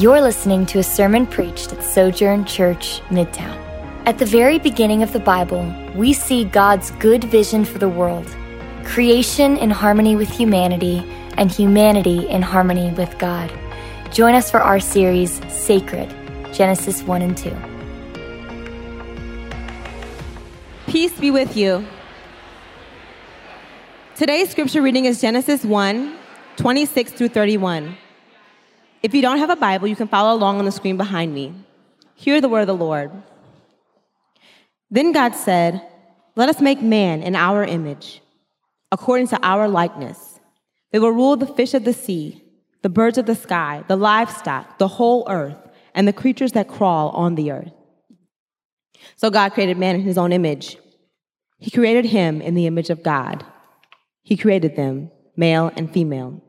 You're listening to a sermon preached at Sojourn Church, Midtown. At the very beginning of the Bible, we see God's good vision for the world creation in harmony with humanity, and humanity in harmony with God. Join us for our series, Sacred Genesis 1 and 2. Peace be with you. Today's scripture reading is Genesis 1 26 through 31. If you don't have a Bible, you can follow along on the screen behind me. Hear the word of the Lord. Then God said, Let us make man in our image, according to our likeness. They will rule the fish of the sea, the birds of the sky, the livestock, the whole earth, and the creatures that crawl on the earth. So God created man in his own image. He created him in the image of God. He created them, male and female.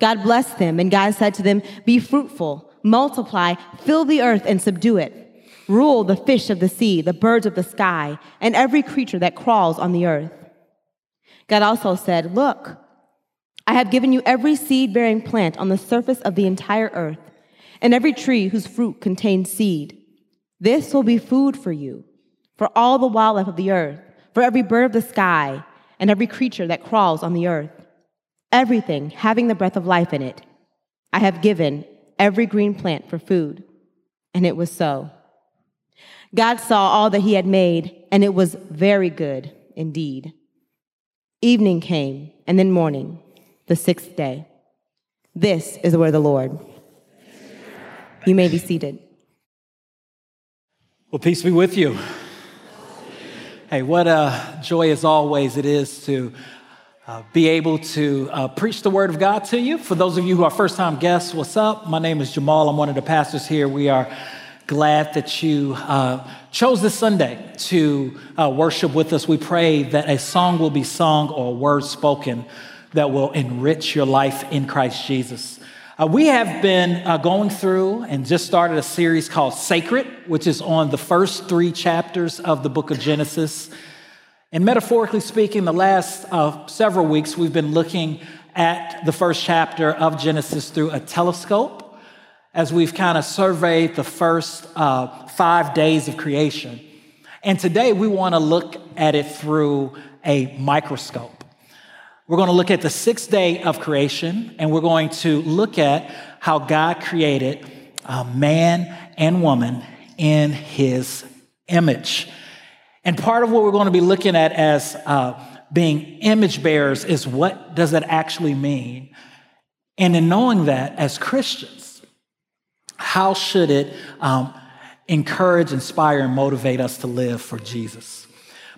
God blessed them, and God said to them, Be fruitful, multiply, fill the earth, and subdue it. Rule the fish of the sea, the birds of the sky, and every creature that crawls on the earth. God also said, Look, I have given you every seed bearing plant on the surface of the entire earth, and every tree whose fruit contains seed. This will be food for you, for all the wildlife of the earth, for every bird of the sky, and every creature that crawls on the earth everything having the breath of life in it. I have given every green plant for food. And it was so. God saw all that he had made, and it was very good indeed. Evening came, and then morning, the sixth day. This is of the Lord. You may be seated. Well, peace be with you. Hey, what a joy as always it is to uh, be able to uh, preach the word of God to you. For those of you who are first time guests, what's up? My name is Jamal. I'm one of the pastors here. We are glad that you uh, chose this Sunday to uh, worship with us. We pray that a song will be sung or a word spoken that will enrich your life in Christ Jesus. Uh, we have been uh, going through and just started a series called Sacred, which is on the first three chapters of the book of Genesis. And metaphorically speaking, the last uh, several weeks we've been looking at the first chapter of Genesis through a telescope as we've kind of surveyed the first uh, five days of creation. And today we want to look at it through a microscope. We're going to look at the sixth day of creation, and we're going to look at how God created uh, man and woman in his image. And part of what we're going to be looking at as uh, being image bearers is what does that actually mean? And in knowing that as Christians, how should it um, encourage, inspire, and motivate us to live for Jesus?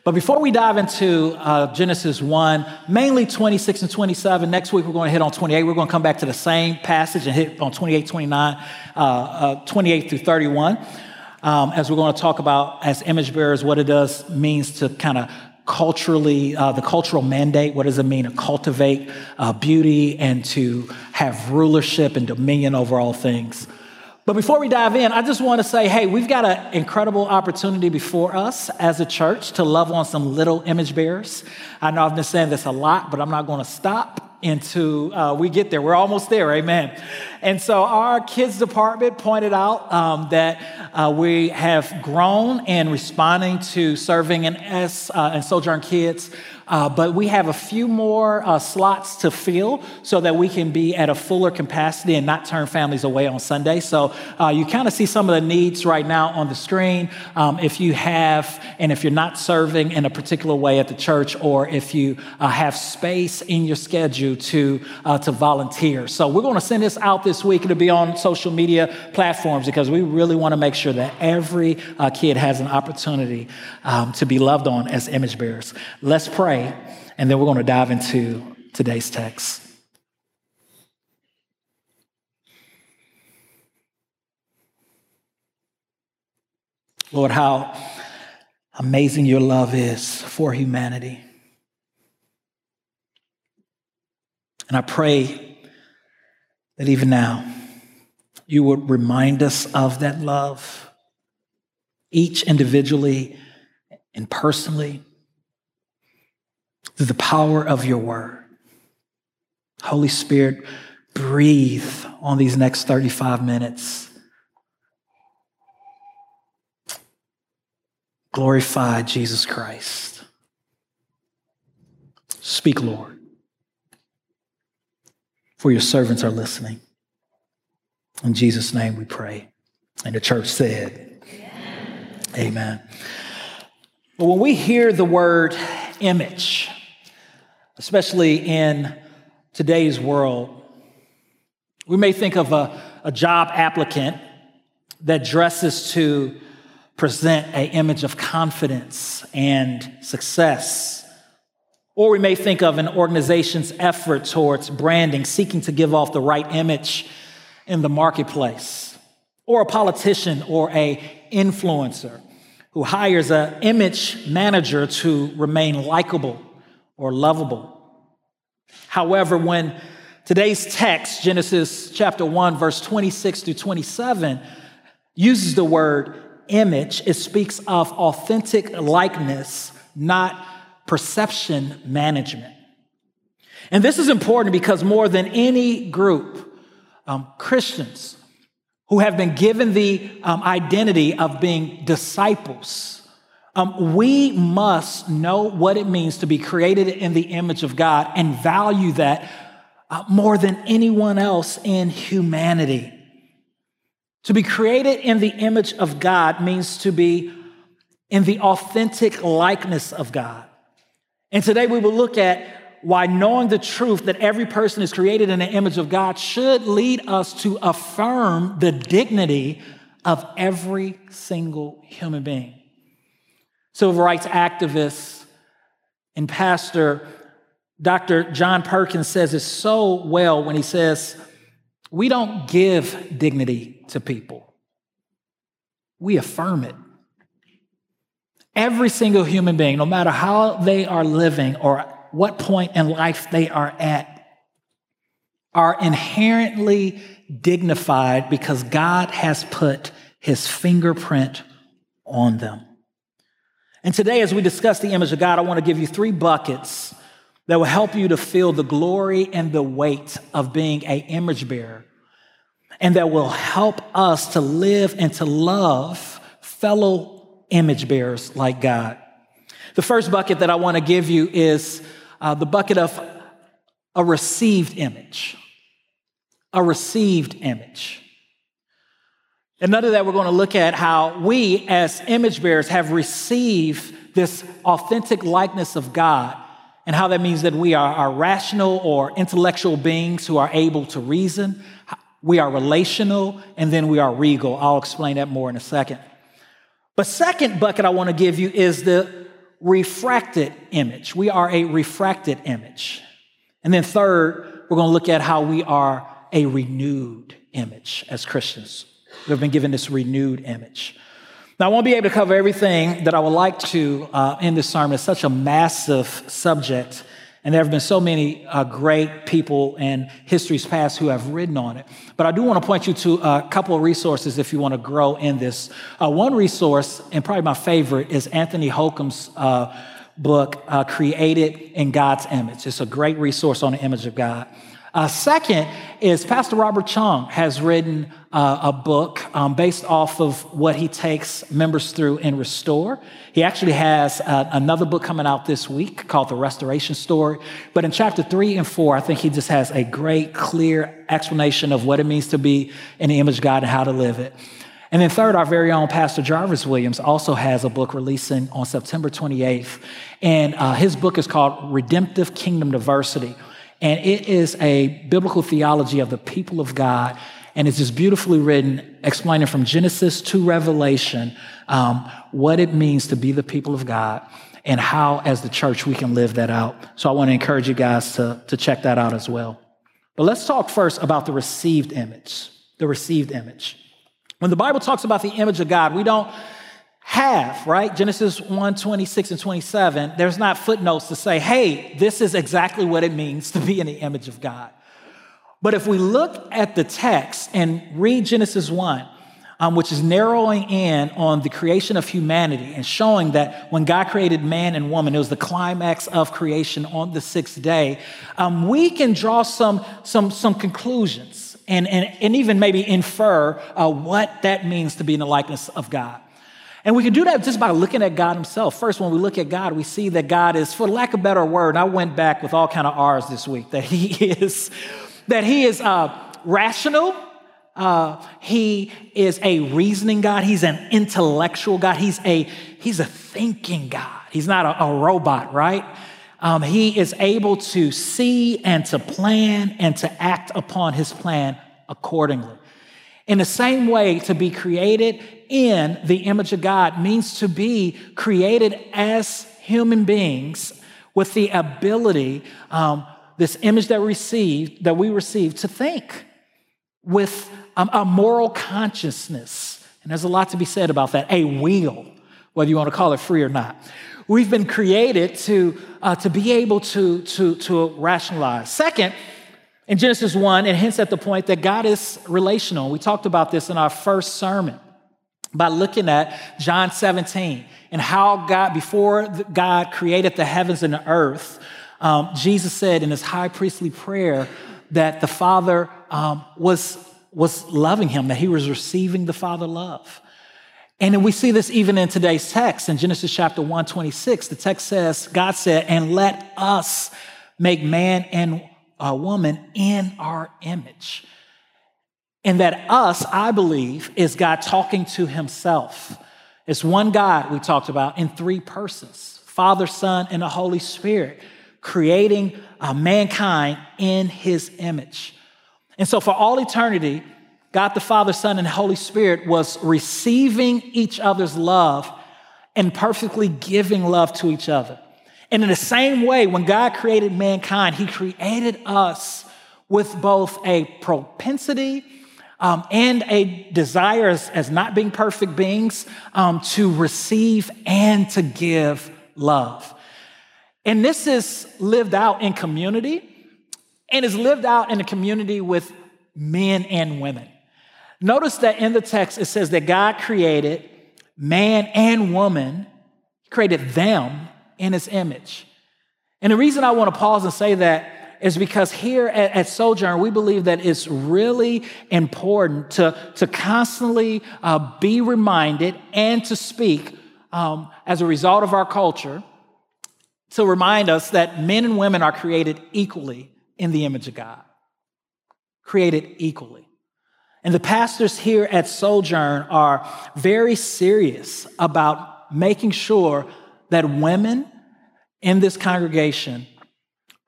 But before we dive into uh, Genesis 1, mainly 26 and 27, next week we're going to hit on 28. We're going to come back to the same passage and hit on 28, 29, uh, uh 28 through 31 um, as we're going to talk about as image bearers, what it does means to kind of culturally, uh, the cultural mandate. What does it mean to cultivate uh, beauty and to have rulership and dominion over all things? But before we dive in, I just want to say, hey, we've got an incredible opportunity before us as a church to love on some little image bearers. I know I've been saying this a lot, but I'm not going to stop into uh, we get there. We're almost there amen. And so our kids department pointed out um, that uh, we have grown in responding to serving in s uh, and sojourn kids uh, but we have a few more uh, slots to fill so that we can be at a fuller capacity and not turn families away on Sunday. So uh, you kind of see some of the needs right now on the screen. Um, if you have, and if you're not serving in a particular way at the church, or if you uh, have space in your schedule to uh, to volunteer. So we're going to send this out this week. It'll be on social media platforms because we really want to make sure that every uh, kid has an opportunity um, to be loved on as image bearers. Let's pray pray, and then we're going to dive into today's text. Lord, how amazing your love is for humanity. And I pray that even now you would remind us of that love, each individually and personally through the power of your word. Holy Spirit, breathe on these next 35 minutes. Glorify Jesus Christ. Speak, Lord, for your servants are listening. In Jesus' name we pray. And the church said, Amen. Amen. But when we hear the word image, especially in today's world, we may think of a, a job applicant that dresses to present an image of confidence and success. Or we may think of an organization's effort towards branding, seeking to give off the right image in the marketplace. Or a politician or a influencer who hires an image manager to remain likable or lovable. However, when today's text, Genesis chapter 1, verse 26 to 27, uses the word image, it speaks of authentic likeness, not perception management. And this is important because more than any group, um, Christians who have been given the um, identity of being disciples, um, we must know what it means to be created in the image of God and value that uh, more than anyone else in humanity. To be created in the image of God means to be in the authentic likeness of God. And today we will look at why knowing the truth that every person is created in the image of God should lead us to affirm the dignity of every single human being. Civil rights activist and pastor Dr. John Perkins says it so well when he says, We don't give dignity to people. We affirm it. Every single human being, no matter how they are living or what point in life they are at, are inherently dignified because God has put his fingerprint on them. And today, as we discuss the image of God, I want to give you three buckets that will help you to feel the glory and the weight of being an image bearer and that will help us to live and to love fellow image bearers like God. The first bucket that I want to give you is uh, the bucket of a received image. A received image. And under that, we're going to look at how we, as image bearers, have received this authentic likeness of God, and how that means that we are, are rational or intellectual beings who are able to reason, we are relational, and then we are regal. I'll explain that more in a second. But second bucket I want to give you is the refracted image. We are a refracted image. And then third, we're going to look at how we are a renewed image as Christians. We've been given this renewed image. Now, I won't be able to cover everything that I would like to uh, in this sermon. It's such a massive subject and there have been so many uh, great people in history's past who have written on it. But I do want to point you to a couple of resources if you want to grow in this. Uh, one resource, and probably my favorite, is Anthony Hoekema's uh, book, uh, Created in God's Image. It's a great resource on the image of God. Uh, second is Pastor Robert Cheong has written uh, a book um, based off of what he takes members through in Restore. He actually has uh, another book coming out this week called The Restoration Story. But in chapter three and four, I think he just has a great, clear explanation of what it means to be in the image of God and how to live it. And then third, our very own Pastor Jarvis Williams also has a book releasing on September 28th. And uh, his book is called Redemptive Kingdom Diversity. And it is a biblical theology of the people of God. And it's just beautifully written, explaining from Genesis to Revelation um, what it means to be the people of God and how, as the church, we can live that out. So I want to encourage you guys to, to check that out as well. But let's talk first about the received image. The received image. When the Bible talks about the image of God, we don't have, right? Genesis 1 26 and 27, there's not footnotes to say, hey, this is exactly what it means to be in the image of God. But if we look at the text and read Genesis 1, um, which is narrowing in on the creation of humanity and showing that when God created man and woman, it was the climax of creation on the sixth day, um, we can draw some, some, some conclusions and, and, and even maybe infer uh, what that means to be in the likeness of God. And we can do that just by looking at God Himself. First, when we look at God, we see that God is, for lack of a better word, I went back with all kind of R's this week, that He is, that He is uh, rational, uh, he is a reasoning God. He's an intellectual God. He's a, he's a thinking God. He's not a, a robot, right? Um, he is able to see and to plan and to act upon his plan accordingly. In the same way, to be created in the image of God means to be created as human beings with the ability, um, this image that we receive, that we receive, to think with um, a moral consciousness. And there's a lot to be said about that. A will, whether you want to call it free or not. We've been created to, uh, to be able to, to, to rationalize. Second, in Genesis 1, it hints at the point that God is relational. We talked about this in our first sermon by looking at John 17 and how God, before God created the heavens and the earth, um, Jesus said in his high priestly prayer that the Father um, was was loving him, that he was receiving the Father love. And we see this even in today's text in Genesis chapter 1, 26. The text says, God said, and let us make man and a woman in our image. And that us, I believe, is God talking to himself. It's one God we talked about in three persons Father, Son, and the Holy Spirit, creating uh, mankind in his image. And so, for all eternity, God the Father, Son, and Holy Spirit was receiving each other's love and perfectly giving love to each other. And in the same way, when God created mankind, He created us with both a propensity um, and a desire as, as, not being perfect beings um, to receive and to give love. And this is lived out in community and is lived out in a community with men and women. Notice that in the text it says that God created man and woman, He created them in his image. And the reason I want to pause and say that is because here at, at Sojourn, we believe that it's really important to, to constantly uh, be reminded and to speak um, as a result of our culture to remind us that men and women are created equally in the image of God, created equally. And the pastors here at Sojourn are very serious about making sure that women in this congregation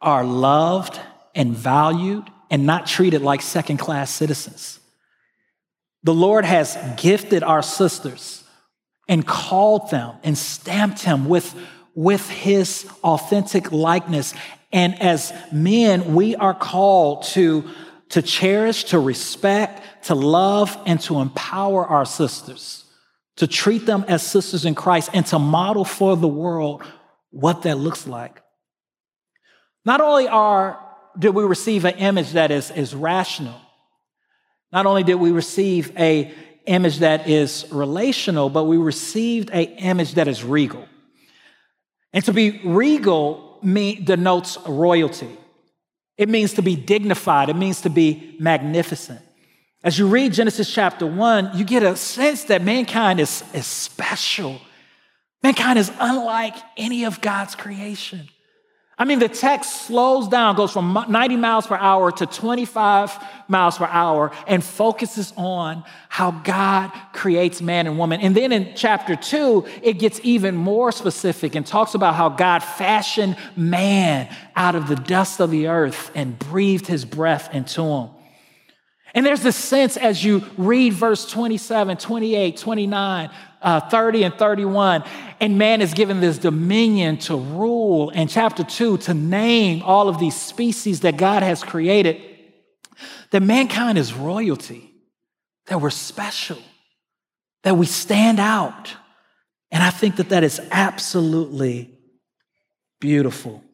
are loved and valued and not treated like second class citizens. The Lord has gifted our sisters and called them and stamped them with, with his authentic likeness and as men, we are called to, to cherish, to respect, to love, and to empower our sisters, to treat them as sisters in Christ, and to model for the world what that looks like. Not only are, did we receive an image that is, is rational, not only did we receive a image that is relational, but we received an image that is regal. And to be regal mean, denotes royalty. It means to be dignified, it means to be magnificent. As you read Genesis chapter 1, you get a sense that mankind is, is special. Mankind is unlike any of God's creation. I mean, the text slows down, goes from 90 miles per hour to 25 miles per hour, and focuses on how God creates man and woman. And then in chapter two, it gets even more specific and talks about how God fashioned man out of the dust of the earth and breathed his breath into him. And there's this sense as you read verse 27, 28, 29, uh, 30, and 31, and man is given this dominion to rule. and chapter 2, to name all of these species that God has created, that mankind is royalty, that we're special, that we stand out. And I think that that is absolutely beautiful.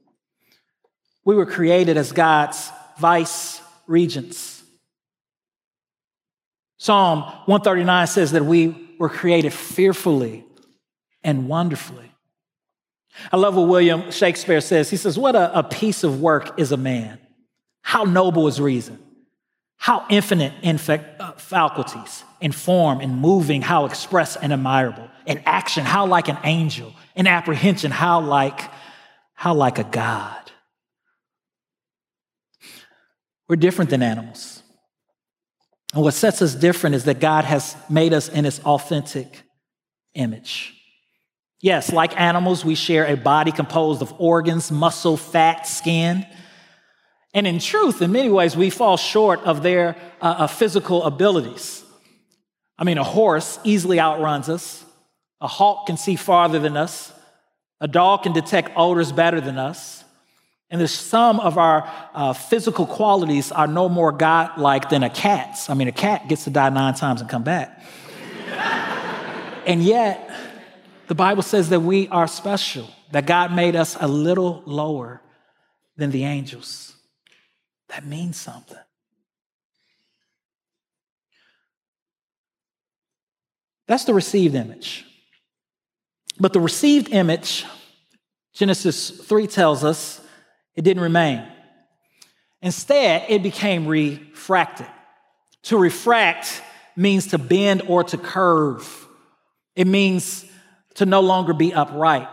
We were created as God's vice regents Psalm 139 says that we were created fearfully and wonderfully. I love what William Shakespeare says. He says, What a, a piece of work is a man! How noble is reason! How infinite in uh, faculties, in form, in moving, how express and admirable. In action, how like an angel. In apprehension, how like, how like a God. We're different than animals. And what sets us different is that God has made us in his authentic image. Yes, like animals, we share a body composed of organs, muscle, fat, skin. And in truth, in many ways, we fall short of their uh, uh, physical abilities. I mean, a horse easily outruns us, a hawk can see farther than us, a dog can detect odors better than us. And there's some of our uh, physical qualities are no more God-like than a cat's. I mean, a cat gets to die nine times and come back. and yet, the Bible says that we are special, that God made us a little lower than the angels. That means something. That's the received image. But the received image, Genesis 3 tells us, it didn't remain. Instead, it became refracted. To refract means to bend or to curve, it means to no longer be upright.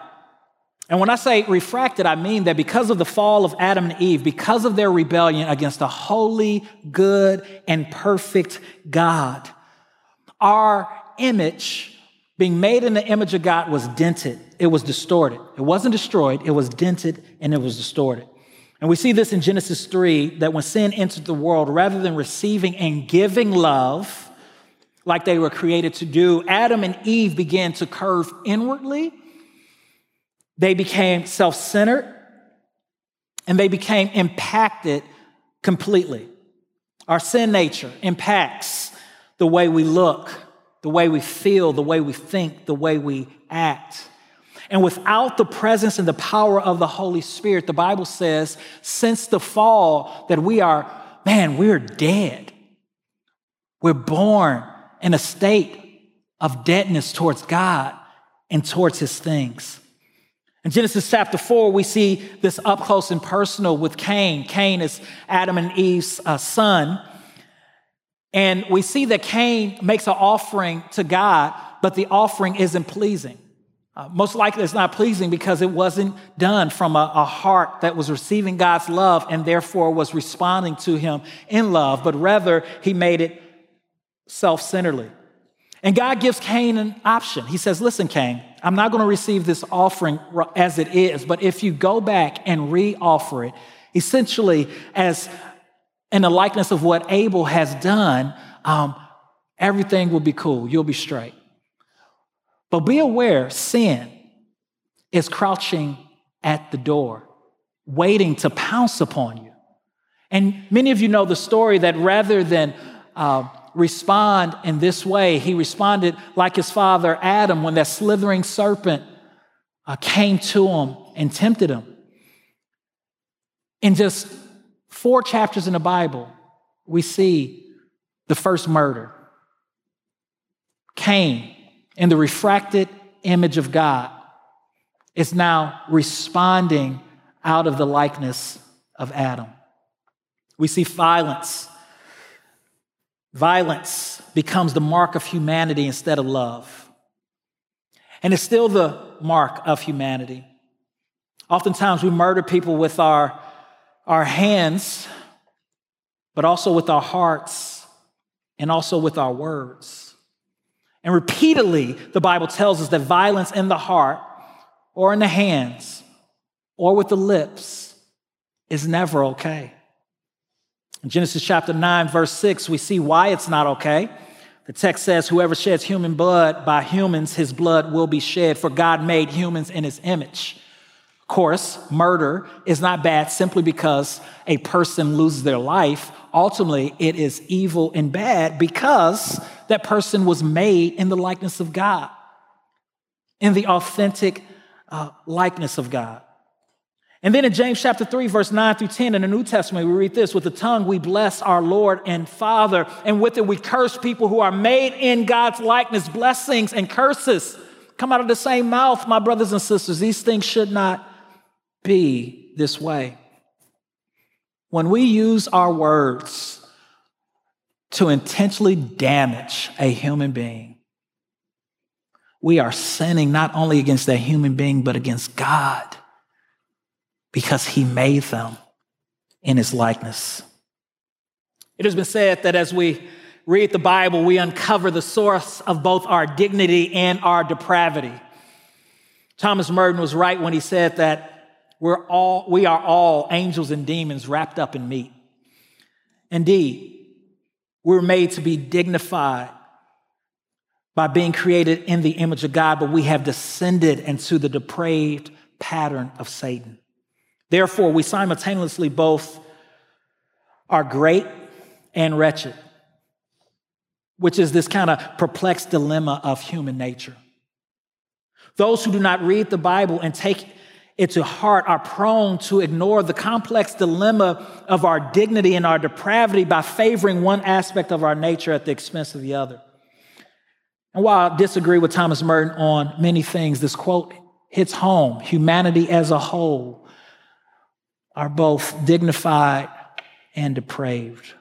And when I say refracted, I mean that because of the fall of Adam and Eve, because of their rebellion against a holy, good, and perfect God, our image, being made in the image of God, was dented. It was distorted. It wasn't destroyed, it was dented and it was distorted. And we see this in Genesis 3 that when sin entered the world, rather than receiving and giving love like they were created to do, Adam and Eve began to curve inwardly. They became self centered and they became impacted completely. Our sin nature impacts the way we look, the way we feel, the way we think, the way we act. And without the presence and the power of the Holy Spirit, the Bible says, since the fall, that we are, man, we're dead. We're born in a state of deadness towards God and towards His things. In Genesis chapter 4, we see this up close and personal with Cain. Cain is Adam and Eve's uh, son. And we see that Cain makes an offering to God, but the offering isn't pleasing. Uh, most likely it's not pleasing because it wasn't done from a, a, heart that was receiving God's love and therefore was responding to Him in love, but rather he made it self centeredly. And God gives Cain an option. He says, Listen, Cain, I'm not going to receive this offering as it is, but if you go back and re offer it, essentially as in the likeness of what Abel has done, um, everything will be cool. You'll be straight. But be aware sin is crouching at the door, waiting to pounce upon you. And many of you know the story that rather than uh, respond in this way, he responded like his father Adam when that slithering serpent uh, came to him and tempted him. In just four chapters in the Bible, we see the first murder. Cain in the refracted image of God is now responding out of the likeness of Adam. We see violence. Violence becomes the mark of humanity instead of love. And it's still the mark of humanity. Oftentimes we murder people with our, our hands, but also with our hearts and also with our words. And repeatedly, the Bible tells us that violence in the heart or in the hands or with the lips is never okay. In Genesis chapter 9, verse 6, we see why it's not okay. The text says, Whoever sheds human blood by humans, his blood will be shed, for God made humans in his image. Of course, murder is not bad simply because a person loses their life. Ultimately, it is evil and bad because that person was made in the likeness of God, in the authentic uh, likeness of God. And then in James chapter 3, verse 9 through 10 in the New Testament, we read this with the tongue we bless our Lord and Father, and with it we curse people who are made in God's likeness. Blessings and curses come out of the same mouth, my brothers and sisters. These things should not be this way. When we use our words to intentionally damage a human being, we are sinning not only against that human being, but against God because he made them in his likeness. It has been said that as we read the Bible, we uncover the source of both our dignity and our depravity. Thomas Merton was right when he said that we're all, we are all angels and demons wrapped up in meat. Indeed, we're made to be dignified by being created in the image of God, but we have descended into the depraved pattern of Satan. Therefore, we simultaneously both are great and wretched, which is this kind of perplexed dilemma of human nature. Those who do not read the Bible and take it to heart are prone to ignore the complex dilemma of our dignity and our depravity by favoring one aspect of our nature at the expense of the other. And while I disagree with Thomas Merton on many things, this quote hits home. Humanity as a whole are both dignified and depraved.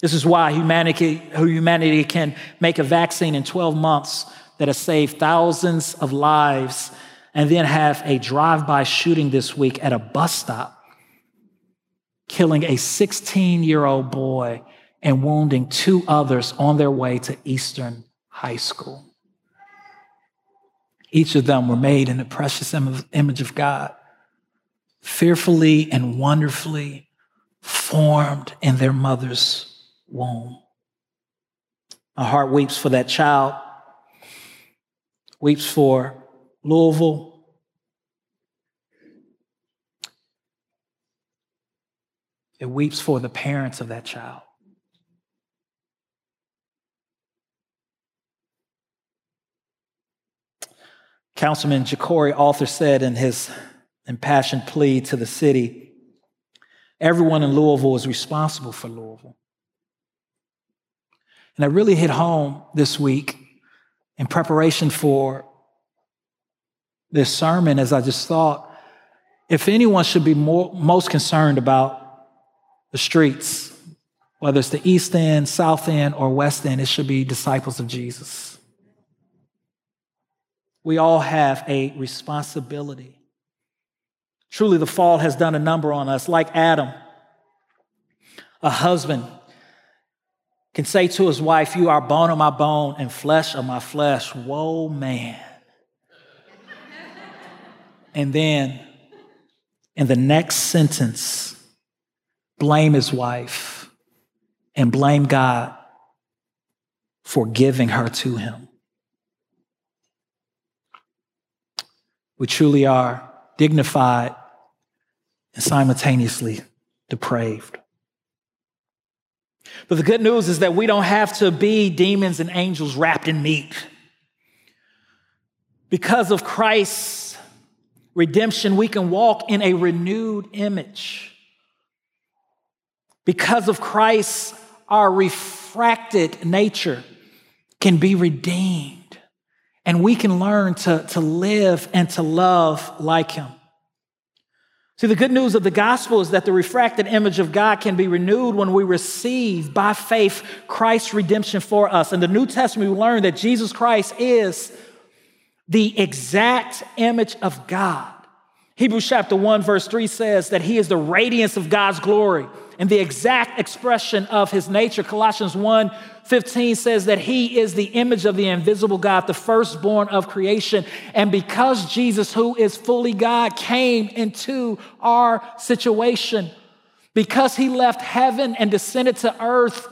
This is why humanity, humanity can make a vaccine in 12 months that has saved thousands of lives and then have a drive by shooting this week at a bus stop, killing a 16 year old boy and wounding two others on their way to Eastern High School. Each of them were made in the precious image of God fearfully and wonderfully formed in their mother's womb. My heart weeps for that child, weeps for Louisville. It weeps for the parents of that child. Councilman Jecorey Arthur said in his impassioned plea to the city. Everyone in Louisville is responsible for Louisville. And I really hit home this week in preparation for this sermon as I just thought if anyone should be more, most concerned about the streets, whether it's the East End, South End, or West End, it should be disciples of Jesus. We all have a responsibility Truly, the fall has done a number on us. Like Adam, a husband can say to his wife, You are bone of my bone and flesh of my flesh. Whoa, man. And then in the next sentence, blame his wife and blame God for giving her to him. We truly are dignified, and simultaneously depraved. But the good news is that we don't have to be demons and angels wrapped in meat. Because of Christ's redemption, we can walk in a renewed image. Because of Christ, our refracted nature can be redeemed and we can learn to, to live and to love like him. See, the good news of the gospel is that the refracted image of God can be renewed when we receive by faith Christ's redemption for us. In the New Testament, we learn that Jesus Christ is the exact image of God. Hebrews chapter 1, verse 3 says that he is the radiance of God's glory and the exact expression of his nature. Colossians 1 15 says that he is the image of the invisible God, the firstborn of creation. And because Jesus, who is fully God, came into our situation, because he left heaven and descended to earth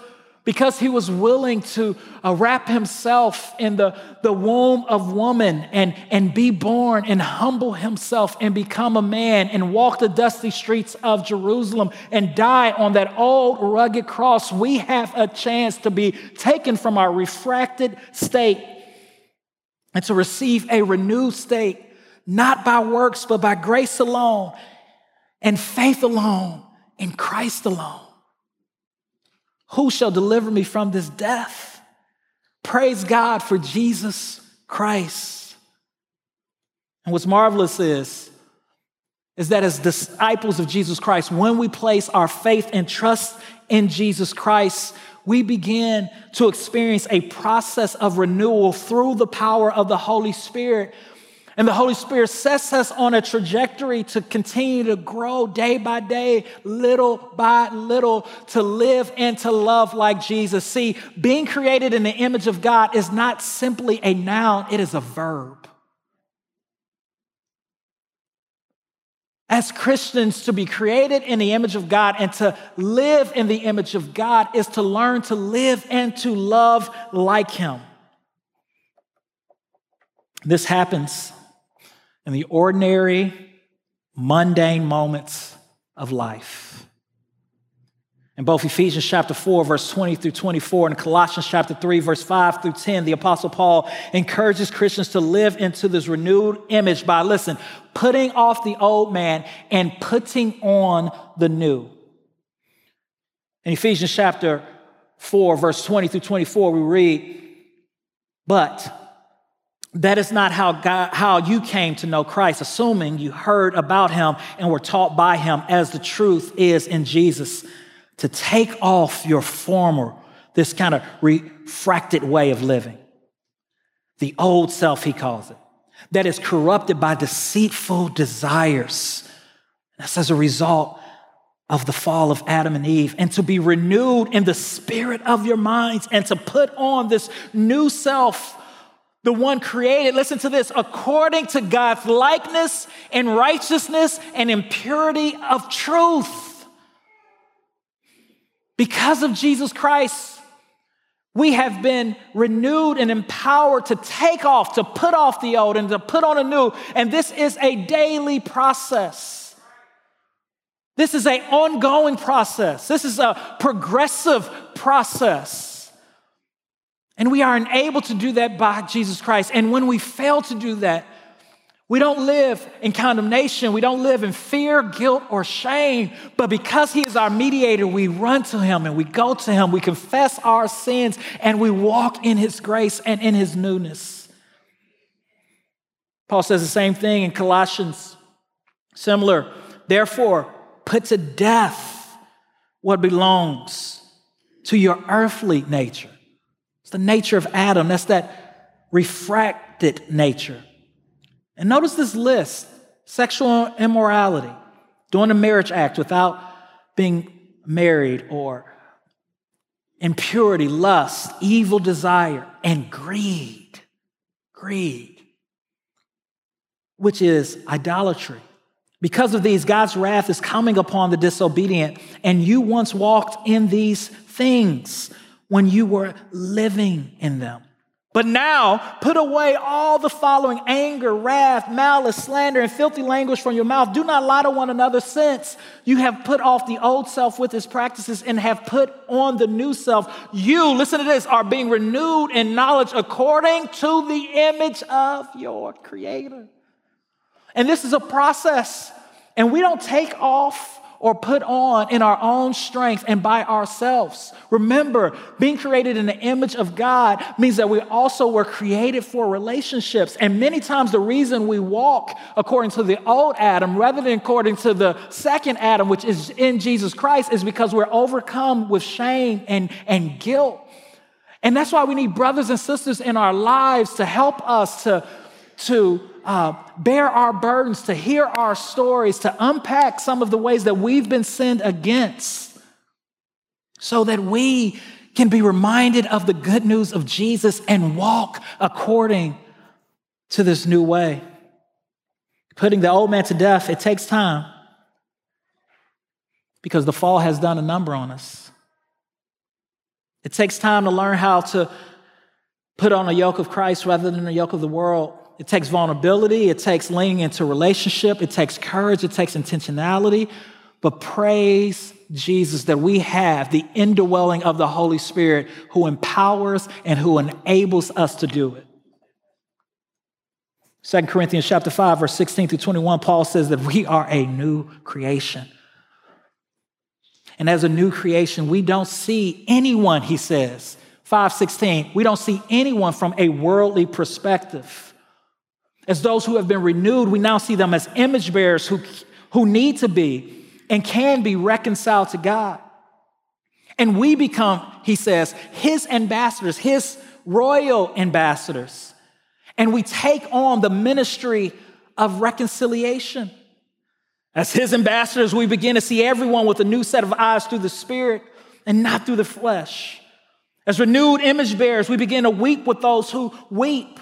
because he was willing to uh, wrap himself in the, the womb of woman and, and be born and humble himself and become a man and walk the dusty streets of Jerusalem and die on that old rugged cross, we have a chance to be taken from our refracted state and to receive a renewed state not by works, but by grace alone, and faith alone, in Christ alone. Who shall deliver me from this death? Praise God for Jesus Christ. And what's marvelous is, is that as disciples of Jesus Christ, when we place our faith and trust in Jesus Christ, we begin to experience a process of renewal through the power of the Holy Spirit. And the Holy Spirit sets us on a trajectory to continue to grow day by day, little by little, to live and to love like Jesus. See, being created in the image of God is not simply a noun, it is a verb. as Christians to be created in the image of God and to live in the image of God is to learn to live and to love like Him. This happens in the ordinary, mundane moments of life. In both Ephesians chapter 4, verse 20 through 24, and Colossians chapter 3, verse 5 through 10, the Apostle Paul encourages Christians to live into this renewed image by, listen, putting off the old man and putting on the new. In Ephesians chapter 4, verse 20 through 24, we read, But that is not how, God, how you came to know Christ, assuming you heard about him and were taught by him, as the truth is in Jesus to take off your former, this kind of refracted way of living. The old self, he calls it, that is corrupted by deceitful desires. That's as a result of the fall of Adam and Eve, and to be renewed in the spirit of your minds and to put on this new self, the one created, listen to this, according to God's likeness and righteousness and impurity of truth. Because of Jesus Christ, we have been renewed and empowered to take off, to put off the old and to put on a new. And this is a daily process. This is an ongoing process. This is a progressive process. And we are enabled to do that by Jesus Christ. And when we fail to do that, we don't live in condemnation. We don't live in fear, guilt, or shame. But because He is our mediator, we run to Him and we go to Him. We confess our sins and we walk in His grace and in His newness. Paul says the same thing in Colossians. Similar. Therefore, put to death what belongs to your earthly nature. The nature of Adam. That's that refracted nature. And notice this list sexual immorality, doing a marriage act without being married, or impurity, lust, evil desire, and greed. Greed, which is idolatry. Because of these, God's wrath is coming upon the disobedient, and you once walked in these things when you were living in them. But now put away all the following anger, wrath, malice, slander, and filthy language from your mouth. Do not lie to one another, since you have put off the old self with its practices and have put on the new self. You, listen to this, are being renewed in knowledge according to the image of your Creator. And this is a process, and we don't take off or put on in our own strength and by ourselves. Remember, being created in the image of God means that we also were created for relationships. And many times, the reason we walk according to the old Adam rather than according to the second Adam, which is in Jesus Christ, is because we're overcome with shame and, and guilt. And that's why we need brothers and sisters in our lives to help us to, to uh, bear our burdens, to hear our stories, to unpack some of the ways that we've been sinned against, so that we can be reminded of the good news of Jesus and walk according to this new way. Putting the old man to death, it takes time because the fall has done a number on us. It takes time to learn how to put on a yoke of Christ rather than a yoke of the world. It takes vulnerability, it takes leaning into relationship, it takes courage, it takes intentionality. But praise Jesus that we have the indwelling of the Holy Spirit who empowers and who enables us to do it. 2 Corinthians chapter 5, verse 16 through 21, Paul says that we are a new creation. And as a new creation, we don't see anyone, he says, 516, we don't see anyone from a worldly perspective. As those who have been renewed, we now see them as image bearers who, who need to be and can be reconciled to God. And we become, he says, his ambassadors, his royal ambassadors and we take on the ministry of reconciliation. As his ambassadors, we begin to see everyone with a new set of eyes through the Spirit and not through the flesh. As renewed image bearers, we begin to weep with those who weep.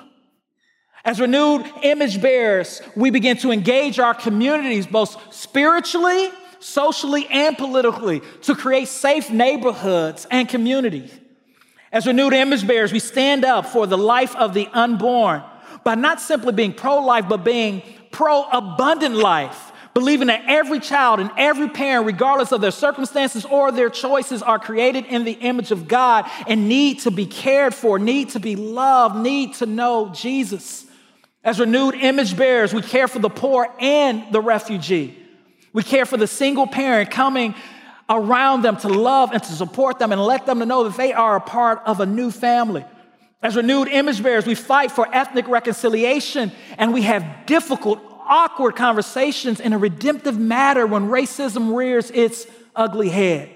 As renewed image bearers, we begin to engage our communities both spiritually, socially, and politically to create safe neighborhoods and communities. As renewed image bearers, we stand up for the life of the unborn by not simply being pro life, but being pro abundant life. Believing that every child and every parent, regardless of their circumstances or their choices, are created in the image of God and need to be cared for, need to be loved, need to know Jesus. As renewed image bearers, we care for the poor and the refugee. We care for the single parent coming around them to love and to support them and let them to know that they are a part of a new family. As renewed image bearers, we fight for ethnic reconciliation and we have difficult, awkward conversations in a redemptive matter when racism rears its ugly head.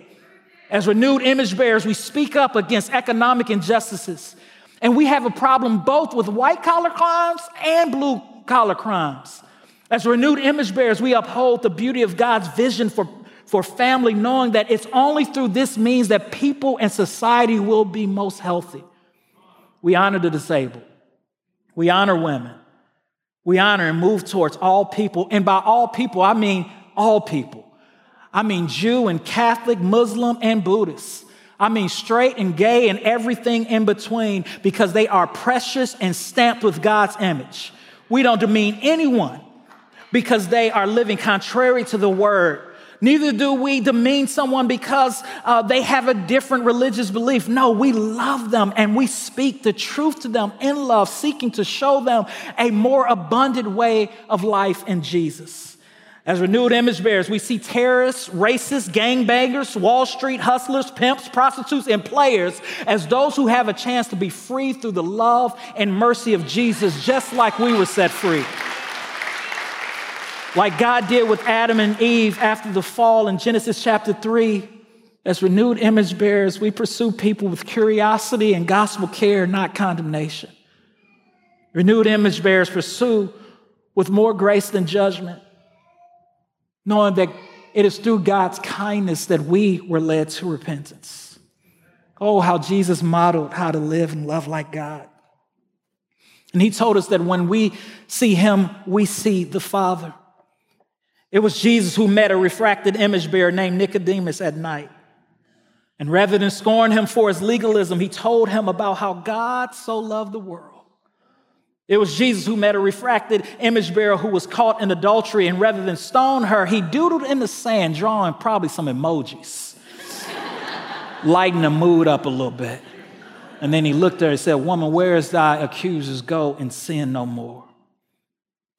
As renewed image bearers, we speak up against economic injustices. And we have a problem both with white collar crimes and blue collar crimes. As renewed image bearers, we uphold the beauty of God's vision for for family, knowing that it's only through this means that people and society will be most healthy. We honor the disabled. We honor women. We honor and move towards all people. And by all people, I mean all people. I mean Jew and Catholic, Muslim and Buddhist. I mean straight and gay and everything in between because they are precious and stamped with God's image. We don't demean anyone because they are living contrary to the word Neither do we demean someone because uh, they have a different religious belief. No, we love them and we speak the truth to them in love, seeking to show them a more abundant way of life in Jesus. As renewed image bearers, we see terrorists, racists, gangbangers, Wall Street hustlers, pimps, prostitutes, and players as those who have a chance to be free through the love and mercy of Jesus, just like we were set free like God did with Adam and Eve after the fall in Genesis chapter 3. As renewed image bearers, we pursue people with curiosity and gospel care, not condemnation. Renewed image bearers pursue with more grace than judgment, knowing that it is through God's kindness that we were led to repentance. Oh, how Jesus modeled how to live and love like God. And he told us that when we see him, we see the Father. It was Jesus who met a refracted image bearer named Nicodemus at night. And rather than scorn him for his legalism, he told him about how God so loved the world. It was Jesus who met a refracted image bearer who was caught in adultery, and rather than stone her, he doodled in the sand, drawing probably some emojis, lighten the mood up a little bit. And then he looked at her and said, Woman, where is thy accusers? Go and sin no more.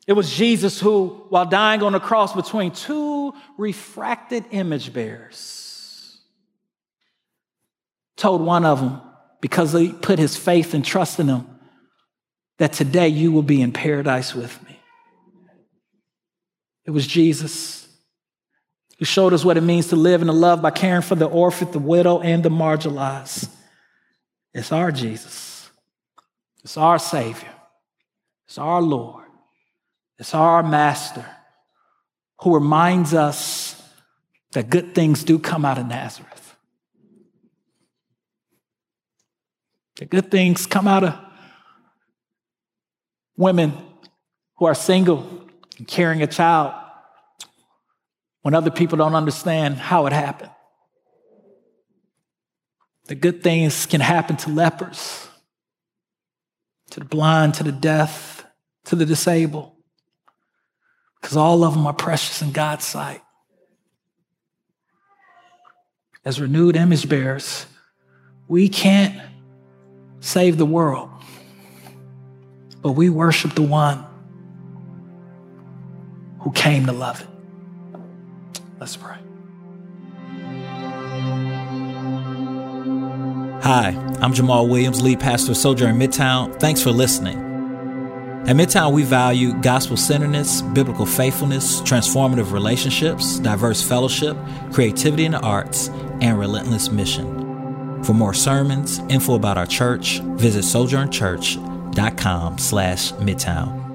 It was Jesus who, while dying on the cross between two refracted image bearers, told one of them, because he put his faith and trust in him, that today you will be in paradise with me. It was Jesus who showed us what it means to live and to love by caring for the orphan, the widow, and the marginalized. It's our Jesus. It's our Savior. It's our Lord. It's our master who reminds us that good things do come out of Nazareth. That good things come out of women who are single and carrying a child when other people don't understand how it happened. The good things can happen to lepers, to the blind, to the deaf, to the disabled because all of them are precious in God's sight. As renewed image bearers, we can't save the world, but we worship the one who came to love it. Let's pray. Hi, I'm Jamaal Williams, lead pastor of Sojourn Midtown. Thanks for listening. At Midtown, we value gospel centeredness, biblical faithfulness, transformative relationships, diverse fellowship, creativity in the arts, and relentless mission. For more sermons, info about our church, visit sojournchurch.com slash midtown.